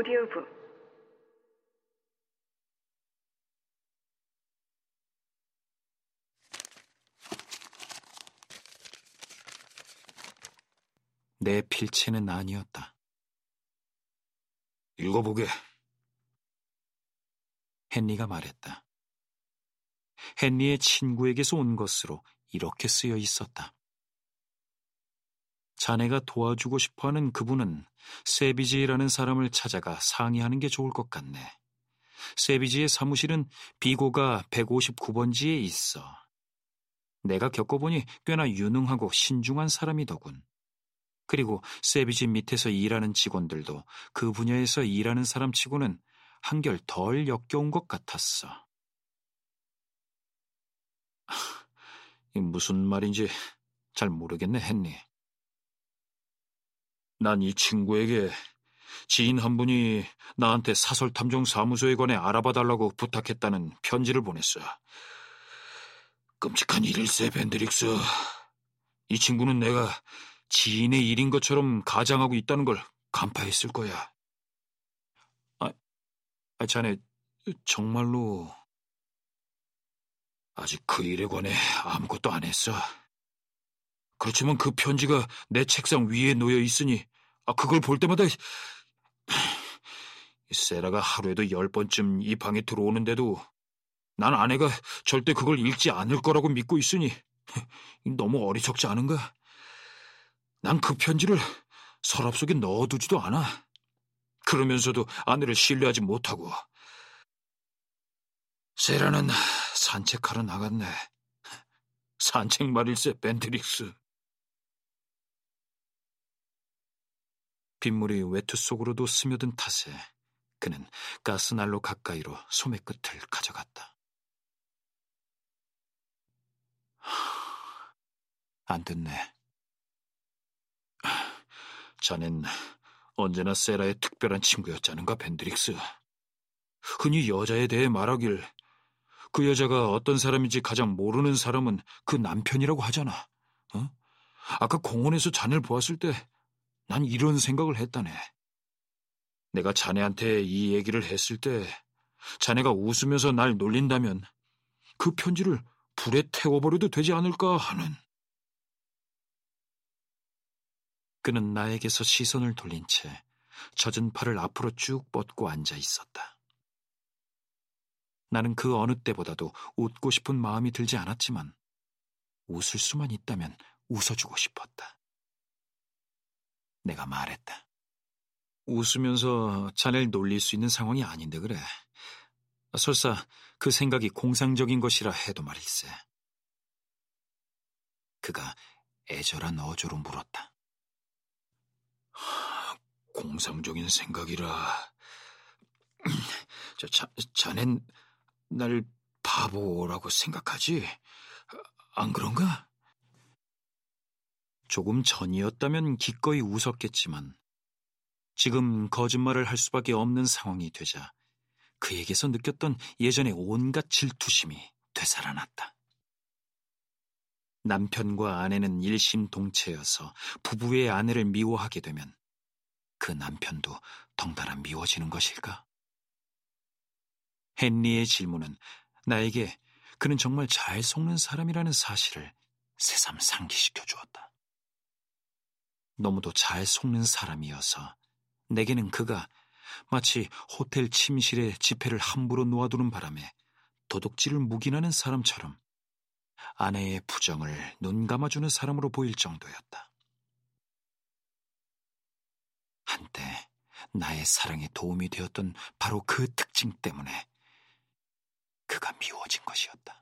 오디오북 내 필체는 아니었다. 읽어보게. 헨리가 말했다. 헨리의 친구에게서 온 것으로 이렇게 쓰여 있었다. 자네가 도와주고 싶어 하는 그분은 세비지라는 사람을 찾아가 상의하는 게 좋을 것 같네. 세비지의 사무실은 비고가 159번지에 있어. 내가 겪어보니 꽤나 유능하고 신중한 사람이더군. 그리고 세비지 밑에서 일하는 직원들도 그 분야에서 일하는 사람 치고는 한결 덜 역겨운 것 같았어. 무슨 말인지 잘 모르겠네, 헨리. 난 이 친구에게 지인 한 분이 나한테 사설 탐정 사무소에 관해 알아봐 달라고 부탁했다는 편지를 보냈어. 끔찍한 일일세, 벤드릭스. 이 친구는 내가 지인의 일인 것처럼 가장하고 있다는 걸 간파했을 거야. 아, 아 자네 정말로 아직 그 일에 관해 아무것도 안 했어. 그렇지만 그 편지가 내 책상 위에 놓여 있으니 아, 그걸 볼 때마다 세라가 하루에도 열 번쯤 이 방에 들어오는데도 난 아내가 절대 그걸 읽지 않을 거라고 믿고 있으니 너무 어리석지 않은가? 난 그 편지를 서랍 속에 넣어두지도 않아. 그러면서도 아내를 신뢰하지 못하고. 세라는 산책하러 나갔네. 산책 말일세, 벤트릭스. 빗물이 외투 속으로도 스며든 탓에 그는 가스난로 가까이로 소매 끝을 가져갔다. 안 듣네. 자넨 언제나 세라의 특별한 친구였자는가, 벤드릭스. 흔히 여자에 대해 말하길 그 여자가 어떤 사람인지 가장 모르는 사람은 그 남편이라고 하잖아. 어? 아까 공원에서 자네를 보았을 때 난 이런 생각을 했다네. 내가 자네한테 이 얘기를 했을 때 자네가 웃으면서 날 놀린다면 그 편지를 불에 태워버려도 되지 않을까 하는. 그는 나에게서 시선을 돌린 채 젖은 팔을 앞으로 쭉 뻗고 앉아 있었다. 나는 그 어느 때보다도 웃고 싶은 마음이 들지 않았지만 웃을 수만 있다면 웃어주고 싶었다. 내가 말했다. 웃으면서 자네를 놀릴 수 있는 상황이 아닌데 그래. 설사 그 생각이 공상적인 것이라 해도 말일세. 그가 애절한 어조로 물었다. 공상적인 생각이라. 저, 자, 자넨 날 바보라고 생각하지? 안 그런가? 조금 전이었다면 기꺼이 웃었겠지만 지금 거짓말을 할 수밖에 없는 상황이 되자 그에게서 느꼈던 예전의 온갖 질투심이 되살아났다. 남편과 아내는 일심동체여서 부부의 아내를 미워하게 되면 그 남편도 덩달아 미워지는 것일까? 헨리의 질문은 나에게 그는 정말 잘 속는 사람이라는 사실을 새삼 상기시켜 주었다. 너무도 잘 속는 사람이어서 내게는 그가 마치 호텔 침실에 지폐를 함부로 놓아두는 바람에 도둑질을 묵인하는 사람처럼 아내의 부정을 눈 감아주는 사람으로 보일 정도였다. 한때 나의 사랑에 도움이 되었던 바로 그 특징 때문에 그가 미워진 것이었다.